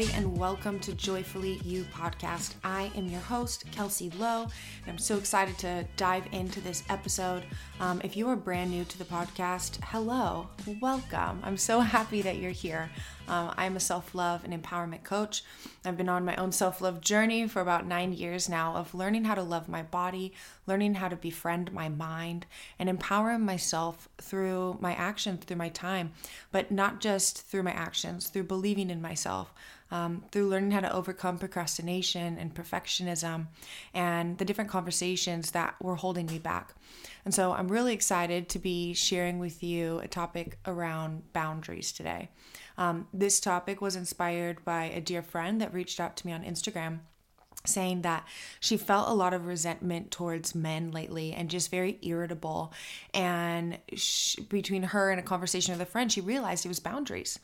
everybody, and welcome to Joyfully You podcast. I am your host, Kelsey Lowe, and I'm so excited to dive into this episode. Um, if you are brand new to the podcast, hello, welcome. I'm so happy that you're here. Um, I'm a self love and empowerment coach. I've been on my own self love journey for about nine years now of learning how to love my body, learning how to befriend my mind, and empowering myself through my actions, through my time, but not just through my actions, through believing in myself. Um, through learning how to overcome procrastination and perfectionism and the different conversations that were holding me back. And so I'm really excited to be sharing with you a topic around boundaries today. Um, this topic was inspired by a dear friend that reached out to me on Instagram saying that she felt a lot of resentment towards men lately and just very irritable and she, between her and a conversation with a friend she realized it was boundaries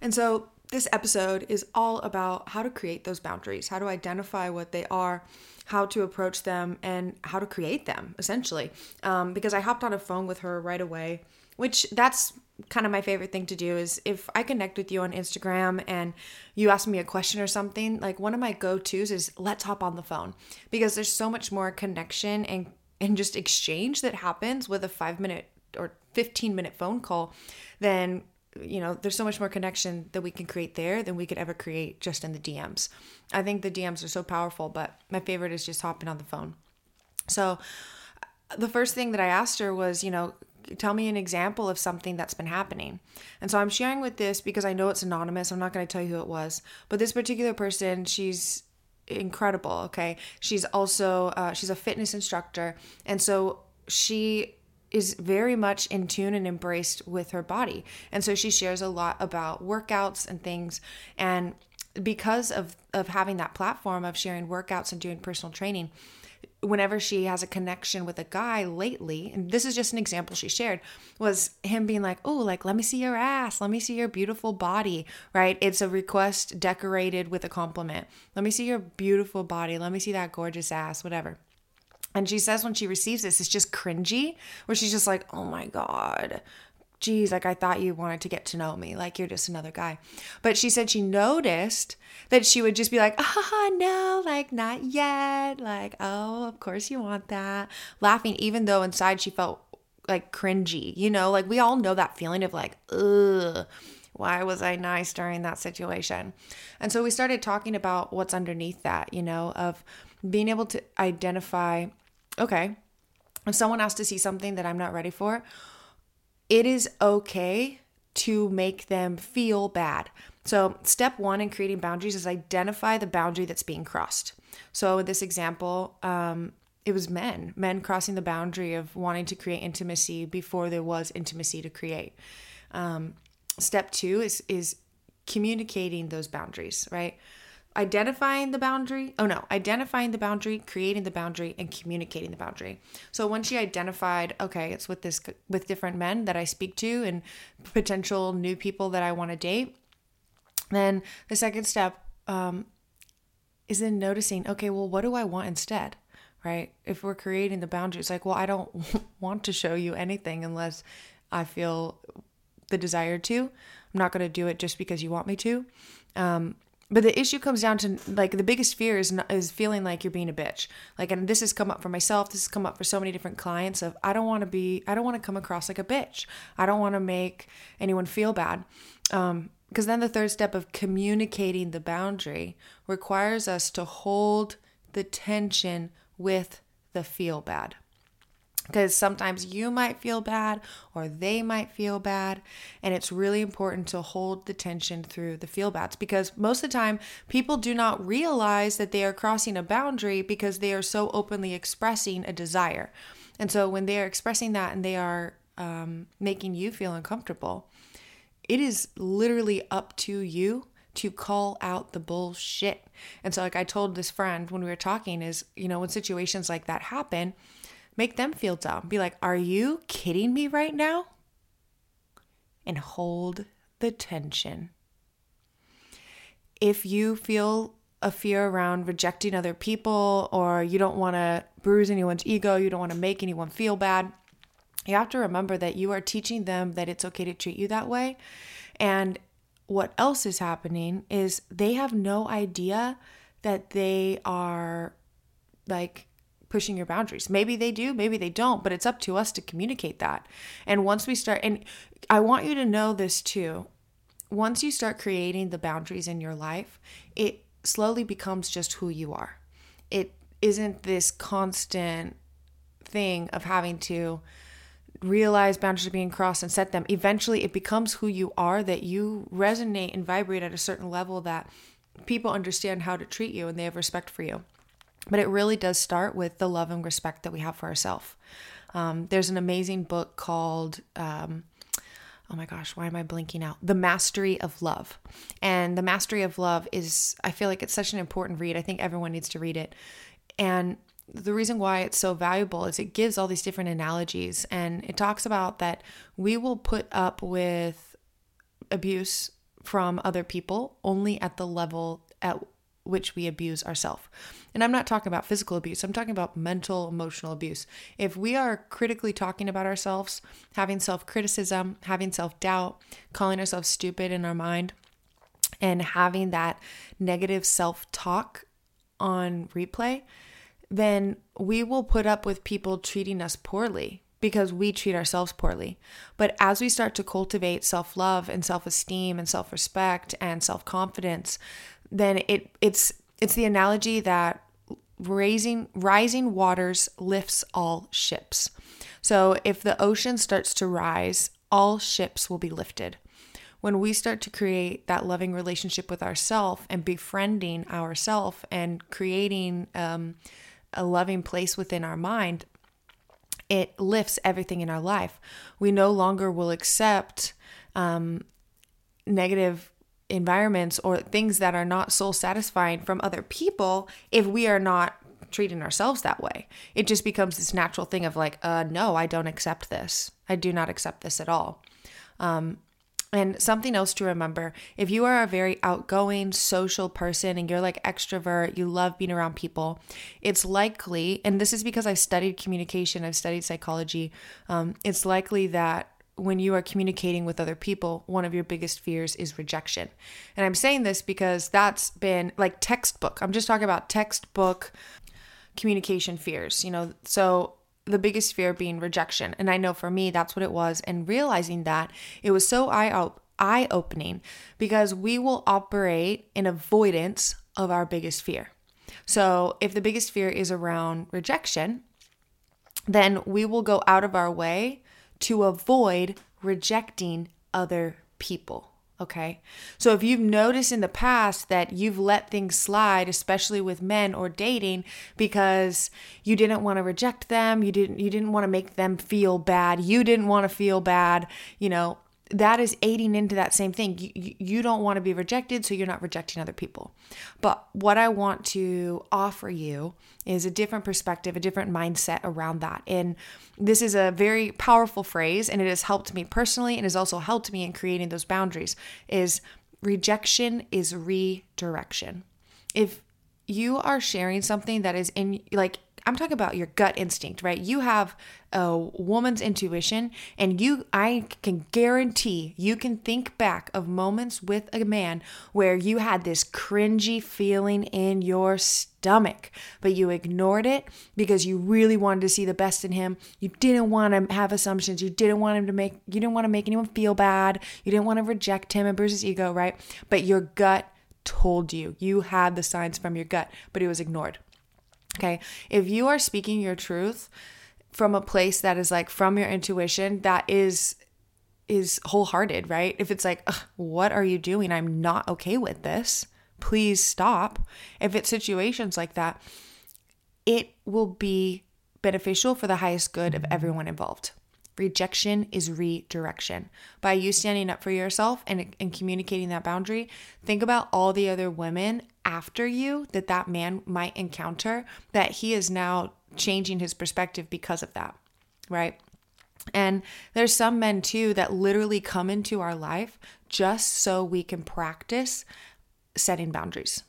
and so this episode is all about how to create those boundaries how to identify what they are how to approach them and how to create them essentially. Um, because i hopped on a phone with her right away which that's kind of my favorite thing to do is if I connect with you on Instagram and you ask me a question or something, like one of my go-tos is let's hop on the phone. Because there's so much more connection and and just exchange that happens with a 5 minute or 15 minute phone call than you know, there's so much more connection that we can create there than we could ever create just in the DMs. I think the DMs are so powerful, but my favorite is just hopping on the phone. So the first thing that I asked her was, you know, tell me an example of something that's been happening. And so I'm sharing with this because I know it's anonymous. I'm not going to tell you who it was, but this particular person, she's incredible. Okay, she's also uh, she's a fitness instructor, and so she is very much in tune and embraced with her body. And so she shares a lot about workouts and things and because of of having that platform of sharing workouts and doing personal training, whenever she has a connection with a guy lately, and this is just an example she shared, was him being like, Oh, like, let me see your ass. Let me see your beautiful body, right? It's a request decorated with a compliment. Let me see your beautiful body. Let me see that gorgeous ass, whatever. And she says when she receives this, it's just cringy, where she's just like, Oh my God, geez, like I thought you wanted to get to know me, like you're just another guy. But she said she noticed that she would just be like, ah, no, like not yet. Like, oh, of course you want that. Laughing, even though inside she felt like cringy, you know, like we all know that feeling of like, ugh. Why was I nice during that situation? And so we started talking about what's underneath that, you know, of being able to identify okay, if someone asks to see something that I'm not ready for, it is okay to make them feel bad. So, step one in creating boundaries is identify the boundary that's being crossed. So, in this example, um, it was men, men crossing the boundary of wanting to create intimacy before there was intimacy to create. Um, step two is is communicating those boundaries, right? Identifying the boundary. Oh no, identifying the boundary, creating the boundary, and communicating the boundary. So once she identified, okay, it's with this with different men that I speak to and potential new people that I want to date. Then the second step um, is in noticing, okay, well, what do I want instead? Right? If we're creating the boundaries, like, well, I don't want to show you anything unless I feel the desire to. I'm not going to do it just because you want me to. Um, but the issue comes down to like the biggest fear is not, is feeling like you're being a bitch. Like and this has come up for myself this has come up for so many different clients of i don't want to be i don't want to come across like a bitch. I don't want to make anyone feel bad. Um because then the third step of communicating the boundary requires us to hold the tension with the feel bad because sometimes you might feel bad or they might feel bad and it's really important to hold the tension through the feel bads because most of the time people do not realize that they are crossing a boundary because they are so openly expressing a desire and so when they are expressing that and they are um, making you feel uncomfortable it is literally up to you to call out the bullshit. And so, like I told this friend when we were talking, is, you know, when situations like that happen, Make them feel dumb. Be like, are you kidding me right now? And hold the tension. If you feel a fear around rejecting other people or you don't want to bruise anyone's ego, you don't want to make anyone feel bad, you have to remember that you are teaching them that it's okay to treat you that way. And what else is happening is they have no idea that they are like pushing your boundaries. Maybe they do, maybe they don't, but it's up to us to communicate that. And once we start, and I want you to know this too. Once you start creating the boundaries in your life, it slowly becomes just who you are. It isn't this constant thing of having to realize boundaries are being crossed and set them. Eventually, it becomes who you are that you resonate and vibrate at a certain level that people understand how to treat you and they have respect for you. But it really does start with the love and respect that we have for ourselves. Um, there's an amazing book called, um, oh my gosh, why am I blinking out? The Mastery of Love. And The Mastery of Love is, I feel like it's such an important read. I think everyone needs to read it. And the reason why it's so valuable is it gives all these different analogies and it talks about that we will put up with abuse from other people only at the level at which we abuse ourselves. And I'm not talking about physical abuse, I'm talking about mental, emotional abuse. If we are critically talking about ourselves, having self criticism, having self doubt, calling ourselves stupid in our mind, and having that negative self talk on replay, then we will put up with people treating us poorly because we treat ourselves poorly. But as we start to cultivate self love and self esteem and self respect and self confidence, then it it's it's the analogy that raising rising waters lifts all ships. So if the ocean starts to rise, all ships will be lifted. When we start to create that loving relationship with ourself and befriending ourself and creating um, a loving place within our mind, it lifts everything in our life. We no longer will accept um, negative environments or things that are not soul satisfying from other people if we are not treating ourselves that way. It just becomes this natural thing of like, uh, no, I don't accept this. I do not accept this at all. Um, and something else to remember if you are a very outgoing, social person and you're like extrovert, you love being around people, it's likely, and this is because I studied communication, I've studied psychology, um, it's likely that when you are communicating with other people, one of your biggest fears is rejection. And I'm saying this because that's been like textbook. I'm just talking about textbook communication fears, you know. So the biggest fear being rejection. And I know for me that's what it was and realizing that it was so eye opening because we will operate in avoidance of our biggest fear. So if the biggest fear is around rejection, then we will go out of our way to avoid rejecting other people. Okay. So if you've noticed in the past that you've let things slide, especially with men or dating, because you didn't want to reject them, you didn't you didn't want to make them feel bad, you didn't want to feel bad, you know, that is aiding into that same thing. You, you don't want to be rejected, so you're not rejecting other people. But what I want to offer you is a different perspective, a different mindset around that. And this is a very powerful phrase, and it has helped me personally and has also helped me in creating those boundaries. Is rejection is redirection. If you are sharing something that is in like I'm talking about your gut instinct, right? You have a woman's intuition, and you, I can guarantee you can think back of moments with a man where you had this cringy feeling in your stomach, but you ignored it because you really wanted to see the best in him. You didn't want to have assumptions. You didn't want him to make, you didn't want to make anyone feel bad. You didn't want to reject him and bruise his ego, right? But your gut told you. You had the signs from your gut, but it was ignored. Okay. If you are speaking your truth from a place that is like from your intuition, that is is wholehearted, right? If it's like, what are you doing? I'm not okay with this. Please stop. If it's situations like that, it will be beneficial for the highest good of everyone involved. Rejection is redirection. By you standing up for yourself and, and communicating that boundary, think about all the other women after you that that man might encounter that he is now changing his perspective because of that, right? And there's some men too that literally come into our life just so we can practice setting boundaries.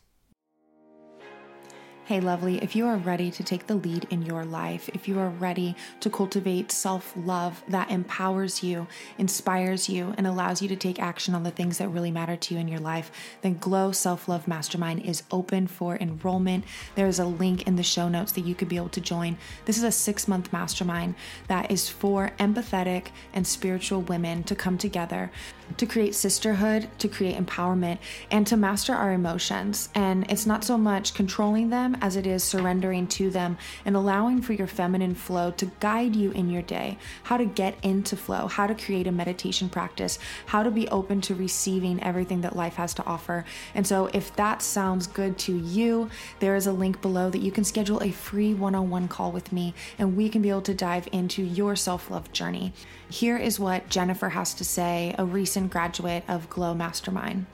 Hey, lovely, if you are ready to take the lead in your life, if you are ready to cultivate self love that empowers you, inspires you, and allows you to take action on the things that really matter to you in your life, then Glow Self Love Mastermind is open for enrollment. There is a link in the show notes that you could be able to join. This is a six month mastermind that is for empathetic and spiritual women to come together to create sisterhood, to create empowerment, and to master our emotions. And it's not so much controlling as it is surrendering to them and allowing for your feminine flow to guide you in your day, how to get into flow, how to create a meditation practice, how to be open to receiving everything that life has to offer. And so, if that sounds good to you, there is a link below that you can schedule a free one on one call with me and we can be able to dive into your self love journey. Here is what Jennifer has to say, a recent graduate of Glow Mastermind.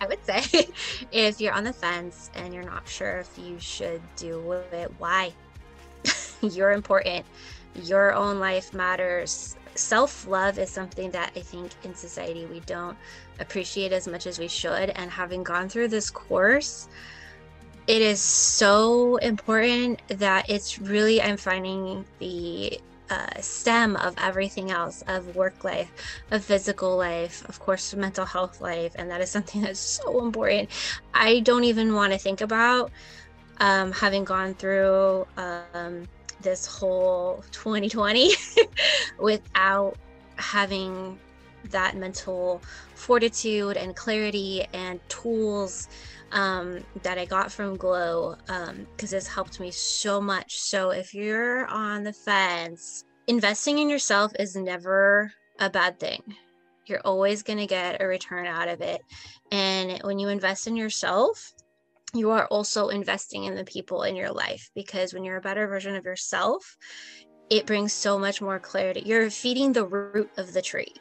I would say if you're on the fence and you're not sure if you should do it, why? you're important. Your own life matters. Self love is something that I think in society we don't appreciate as much as we should. And having gone through this course, it is so important that it's really, I'm finding the uh, stem of everything else of work life, of physical life, of course, mental health life. And that is something that's so important. I don't even want to think about um, having gone through um, this whole 2020 without having that mental fortitude and clarity and tools um, that I got from Glow because um, it's helped me so much. So if you're on the fence, investing in yourself is never a bad thing. You're always going to get a return out of it. And when you invest in yourself, you are also investing in the people in your life because when you're a better version of yourself, it brings so much more clarity. You're feeding the root of the tree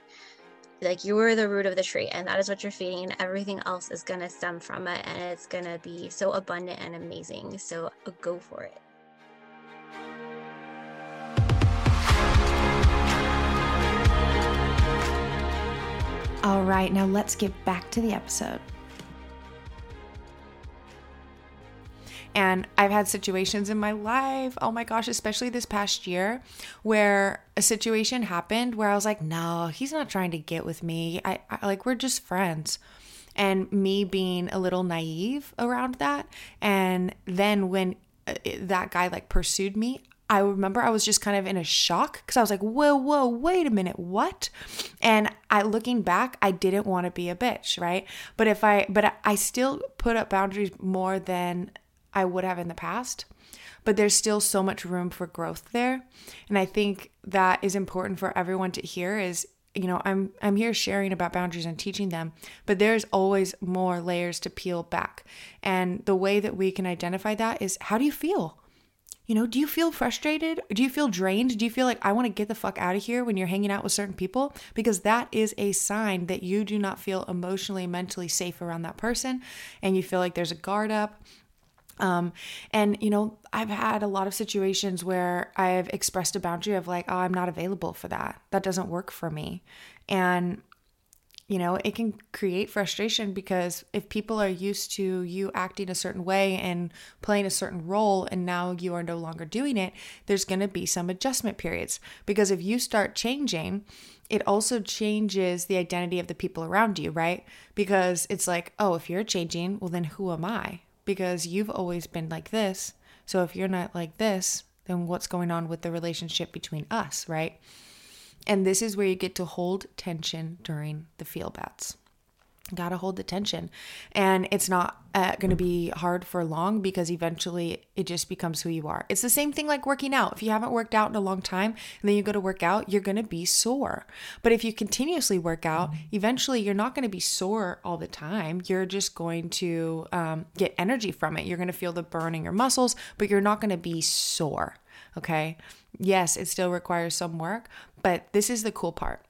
like you are the root of the tree and that is what you're feeding and everything else is going to stem from it and it's going to be so abundant and amazing. So uh, go for it. All right now let's get back to the episode And I've had situations in my life, oh my gosh, especially this past year, where a situation happened where I was like, no, he's not trying to get with me. I, I like, we're just friends. And me being a little naive around that. And then when uh, that guy like pursued me, I remember I was just kind of in a shock because I was like, whoa, whoa, wait a minute, what? And I looking back, I didn't want to be a bitch, right? But if I, but I still put up boundaries more than I would have in the past. But there's still so much room for growth there. And I think that is important for everyone to hear is you know i'm i'm here sharing about boundaries and teaching them but there's always more layers to peel back and the way that we can identify that is how do you feel you know do you feel frustrated do you feel drained do you feel like i want to get the fuck out of here when you're hanging out with certain people because that is a sign that you do not feel emotionally mentally safe around that person and you feel like there's a guard up um, and you know, I've had a lot of situations where I've expressed a boundary of like, oh, I'm not available for that. That doesn't work for me. And you know, it can create frustration because if people are used to you acting a certain way and playing a certain role and now you are no longer doing it, there's going to be some adjustment periods. Because if you start changing, it also changes the identity of the people around you, right? Because it's like, oh, if you're changing, well, then who am I? Because you've always been like this. So if you're not like this, then what's going on with the relationship between us, right? And this is where you get to hold tension during the feel bads got to hold the tension. And it's not uh, going to be hard for long because eventually it just becomes who you are. It's the same thing like working out. If you haven't worked out in a long time and then you go to work out, you're going to be sore. But if you continuously work out, eventually you're not going to be sore all the time. You're just going to um, get energy from it. You're going to feel the burn in your muscles, but you're not going to be sore. Okay. Yes, it still requires some work, but this is the cool part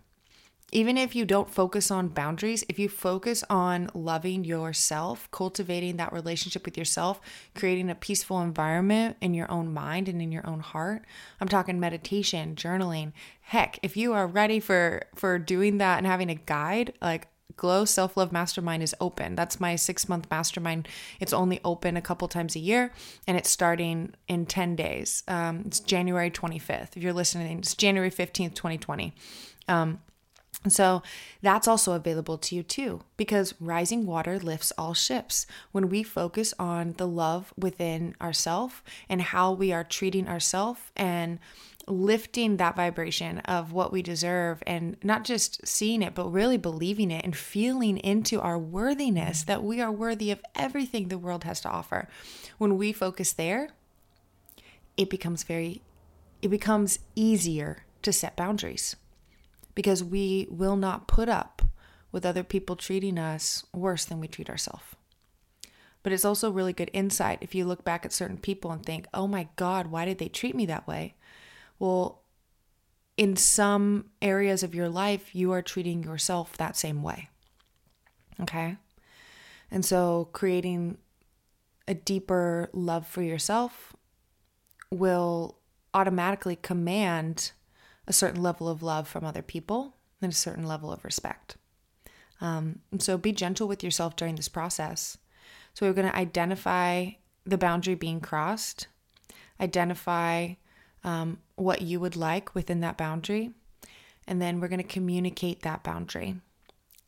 even if you don't focus on boundaries, if you focus on loving yourself, cultivating that relationship with yourself, creating a peaceful environment in your own mind and in your own heart, I'm talking meditation, journaling. Heck, if you are ready for for doing that and having a guide, like Glow Self Love Mastermind is open. That's my six month mastermind. It's only open a couple times a year and it's starting in 10 days. Um, it's January 25th. If you're listening, it's January 15th, 2020. Um, so that's also available to you too, because rising water lifts all ships. When we focus on the love within ourself and how we are treating ourselves and lifting that vibration of what we deserve and not just seeing it, but really believing it and feeling into our worthiness that we are worthy of everything the world has to offer. When we focus there, it becomes very, it becomes easier to set boundaries because we will not put up with other people treating us worse than we treat ourselves. But it's also really good insight if you look back at certain people and think, oh my God, why did they treat me that way? Well, in some areas of your life, you are treating yourself that same way. Okay? And so creating a deeper love for yourself will automatically command a certain level of love from other people and a certain level of respect. Um, and so be gentle with yourself during this process. So we're going to identify the boundary being crossed, identify um, what you would like within that boundary, and then we're going to communicate that boundary.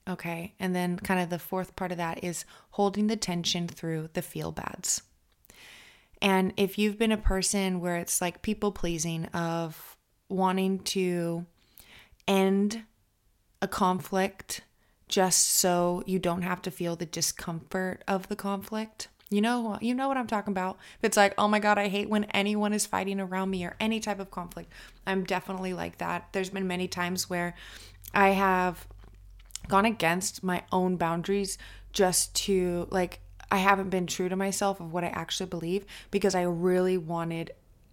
Okay. And then, kind of the fourth part of that is holding the tension through the feel bads. And if you've been a person where it's like people pleasing, of wanting to end a conflict just so you don't have to feel the discomfort of the conflict. You know, you know what I'm talking about. It's like, oh my God, I hate when anyone is fighting around me or any type of conflict. I'm definitely like that. There's been many times where I have gone against my own boundaries just to like I haven't been true to myself of what I actually believe because I really wanted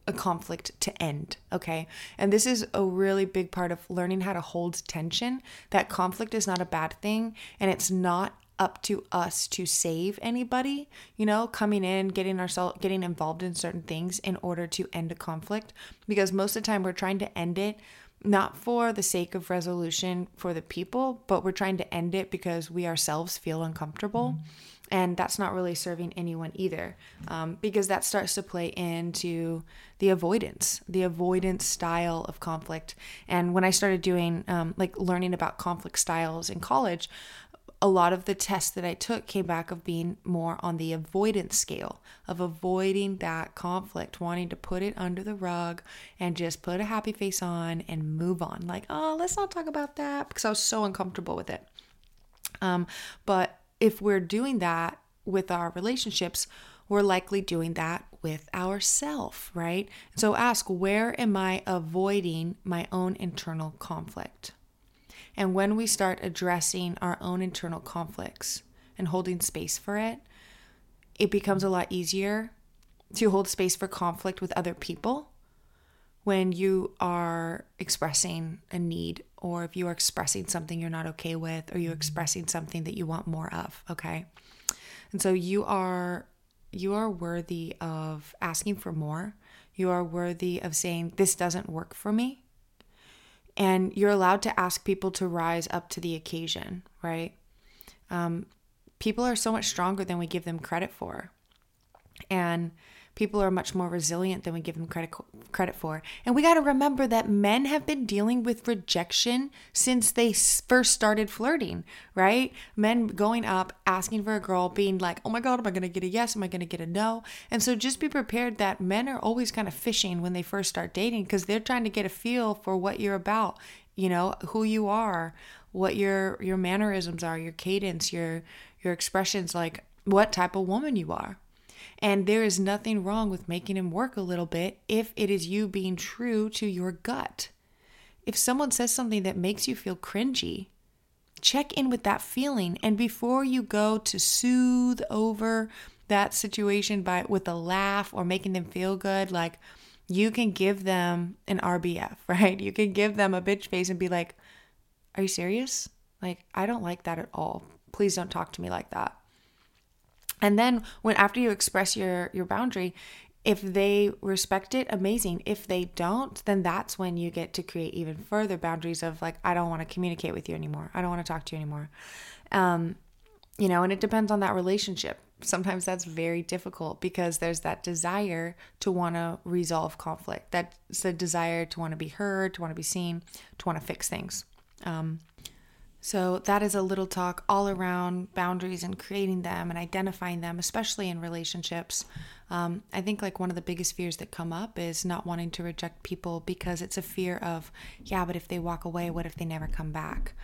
a conflict to end. Okay. And this is a really big part of learning how to hold tension. That conflict is not a bad thing and it's not up to us to save anybody, you know, coming in, getting ourselves getting involved in certain things in order to end a conflict because most of the time we're trying to end it not for the sake of resolution for the people, but we're trying to end it because we ourselves feel uncomfortable. Mm-hmm and that's not really serving anyone either um, because that starts to play into the avoidance the avoidance style of conflict. And when i started doing um, like learning about conflict styles in college a lot of the tests that i took came back of being more on the avoidance scale of avoiding that conflict wanting to put it under the rug and just put a happy face on and move on. Like oh let's not talk about that because i was so uncomfortable with it. Um, but if we're doing that with our relationships, we're likely doing that with ourself, right? So ask, where am I avoiding my own internal conflict? And when we start addressing our own internal conflicts and holding space for it, it becomes a lot easier to hold space for conflict with other people when you are expressing a need or if you are expressing something you're not okay with or you're expressing something that you want more of okay? And so you are you are worthy of asking for more. You are worthy of saying this doesn't work for me. And you're allowed to ask people to rise up to the occasion right? Um, people are so much stronger than we give them credit for. And people are much more resilient than we give them credit credit for. And we got to remember that men have been dealing with rejection since they first started flirting, right? Men going up asking for a girl being like, "Oh my god, am I going to get a yes? Am I going to get a no?" And so just be prepared that men are always kind of fishing when they first start dating because they're trying to get a feel for what you're about, you know, who you are, what your your mannerisms are, your cadence, your your expressions like what type of woman you are. And there is nothing wrong with making him work a little bit if it is you being true to your gut. If someone says something that makes you feel cringy, check in with that feeling. And before you go to soothe over that situation by with a laugh or making them feel good, like you can give them an RBF, right? You can give them a bitch face and be like, Are you serious? Like, I don't like that at all. Please don't talk to me like that. And then when after you express your your boundary, if they respect it, amazing. If they don't, then that's when you get to create even further boundaries of like, I don't want to communicate with you anymore. I don't want to talk to you anymore. Um, you know, and it depends on that relationship. Sometimes that's very difficult because there's that desire to want to resolve conflict. That's the desire to want to be heard, to want to be seen, to want to fix things. Um, so, that is a little talk all around boundaries and creating them and identifying them, especially in relationships. Um, I think like one of the biggest fears that come up is not wanting to reject people because it's a fear of, yeah, but if they walk away, what if they never come back?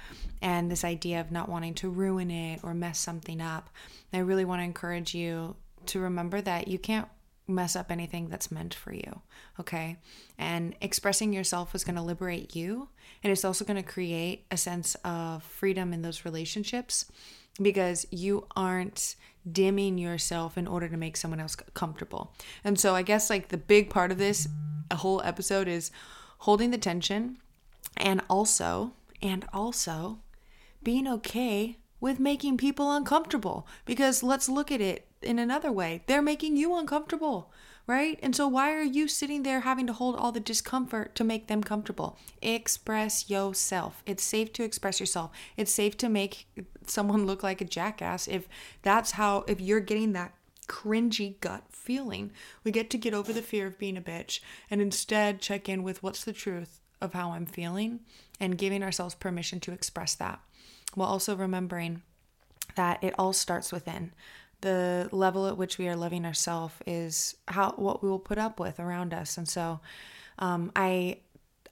And this idea of not wanting to ruin it or mess something up. I really want to encourage you to remember that you can't mess up anything that's meant for you. Okay. And expressing yourself is going to liberate you. And it's also going to create a sense of freedom in those relationships because you aren't dimming yourself in order to make someone else comfortable. And so I guess like the big part of this a whole episode is holding the tension and also and also being okay with making people uncomfortable because let's look at it in another way. They're making you uncomfortable, right? And so why are you sitting there having to hold all the discomfort to make them comfortable? Express yourself. It's safe to express yourself. It's safe to make someone look like a jackass if that's how if you're getting that cringy gut feeling. We get to get over the fear of being a bitch and instead check in with what's the truth of how I'm feeling and giving ourselves permission to express that while also remembering that it all starts within the level at which we are loving ourselves is how what we will put up with around us and so um, i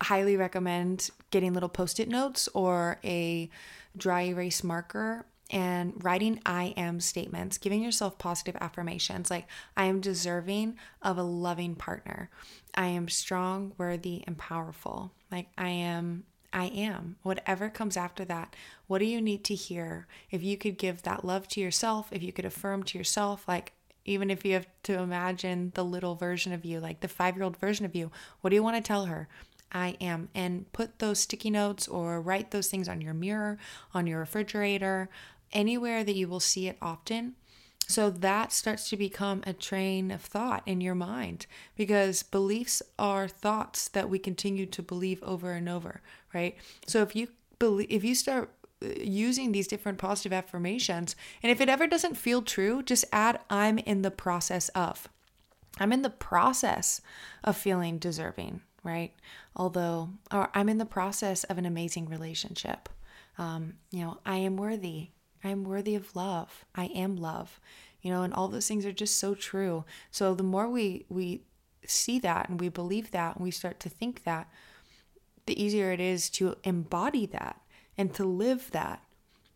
highly recommend getting little post-it notes or a dry erase marker and writing I am statements, giving yourself positive affirmations like, I am deserving of a loving partner. I am strong, worthy, and powerful. Like, I am I am. Whatever comes after that, what do you need to hear? If you could give that love to yourself, if you could affirm to yourself, like even if you have to imagine the little version of you, like the five year old version of you, what do you want to tell her? I am. And put those sticky notes or write those things on your mirror, on your refrigerator, anywhere that you will see it often. So that starts to become a train of thought in your mind because beliefs are thoughts that we continue to believe over and over, right? So if you believe if you start uh, using these different positive affirmations and if it ever doesn't feel true, just add I'm in the process of. I'm in the process of feeling deserving, right? Although or I'm in the process of an amazing relationship. Um, you know, I am worthy. I am worthy of love. I am love. You know, and all those things are just so true. So the more we we see that and we believe that and we start to think that, the easier it is to embody that and to live that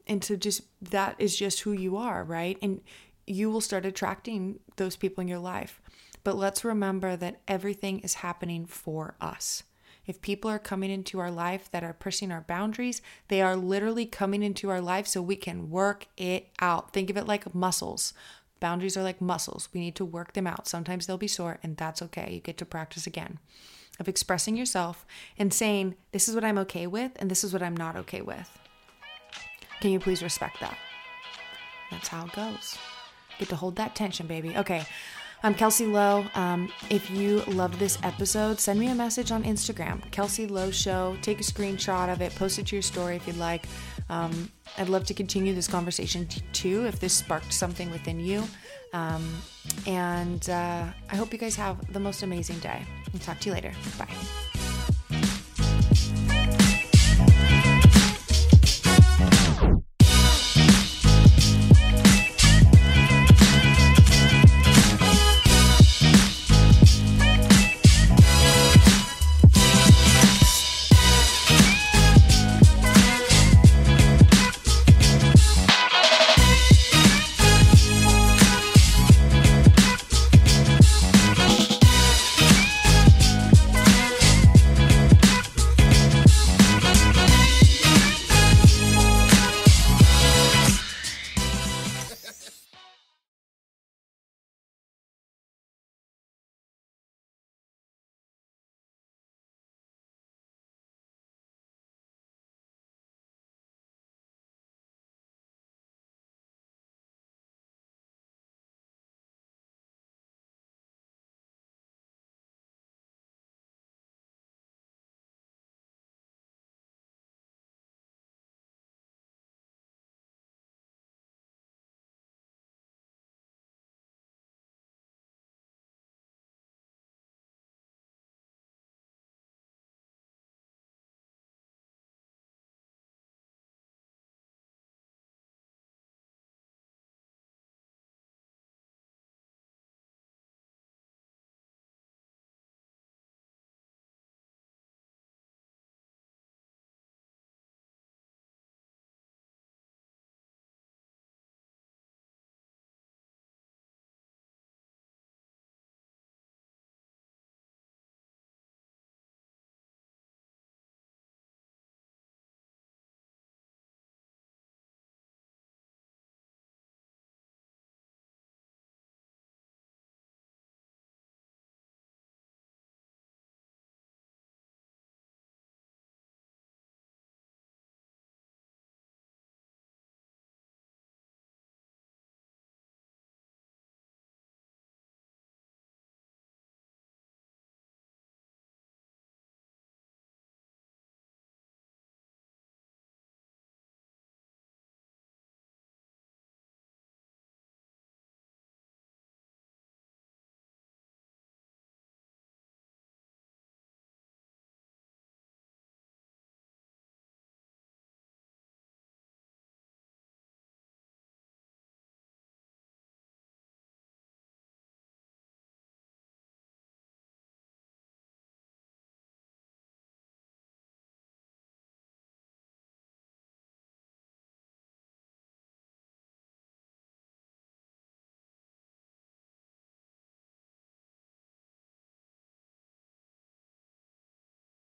and to just that is just who you are, right? And you will start attracting those people in your life. But let's remember that everything is happening for us. If people are coming into our life that are pushing our boundaries, they are literally coming into our life so we can work it out. Think of it like muscles. Boundaries are like muscles. We need to work them out. Sometimes they'll be sore, and that's okay. You get to practice again of expressing yourself and saying, This is what I'm okay with, and this is what I'm not okay with. Can you please respect that? That's how it goes. Get to hold that tension, baby. Okay. I'm Kelsey Lowe. Um, if you loved this episode, send me a message on Instagram, Kelsey Lowe Show. Take a screenshot of it, post it to your story if you'd like. Um, I'd love to continue this conversation t- too if this sparked something within you. Um, and uh, I hope you guys have the most amazing day. I'll talk to you later. Bye.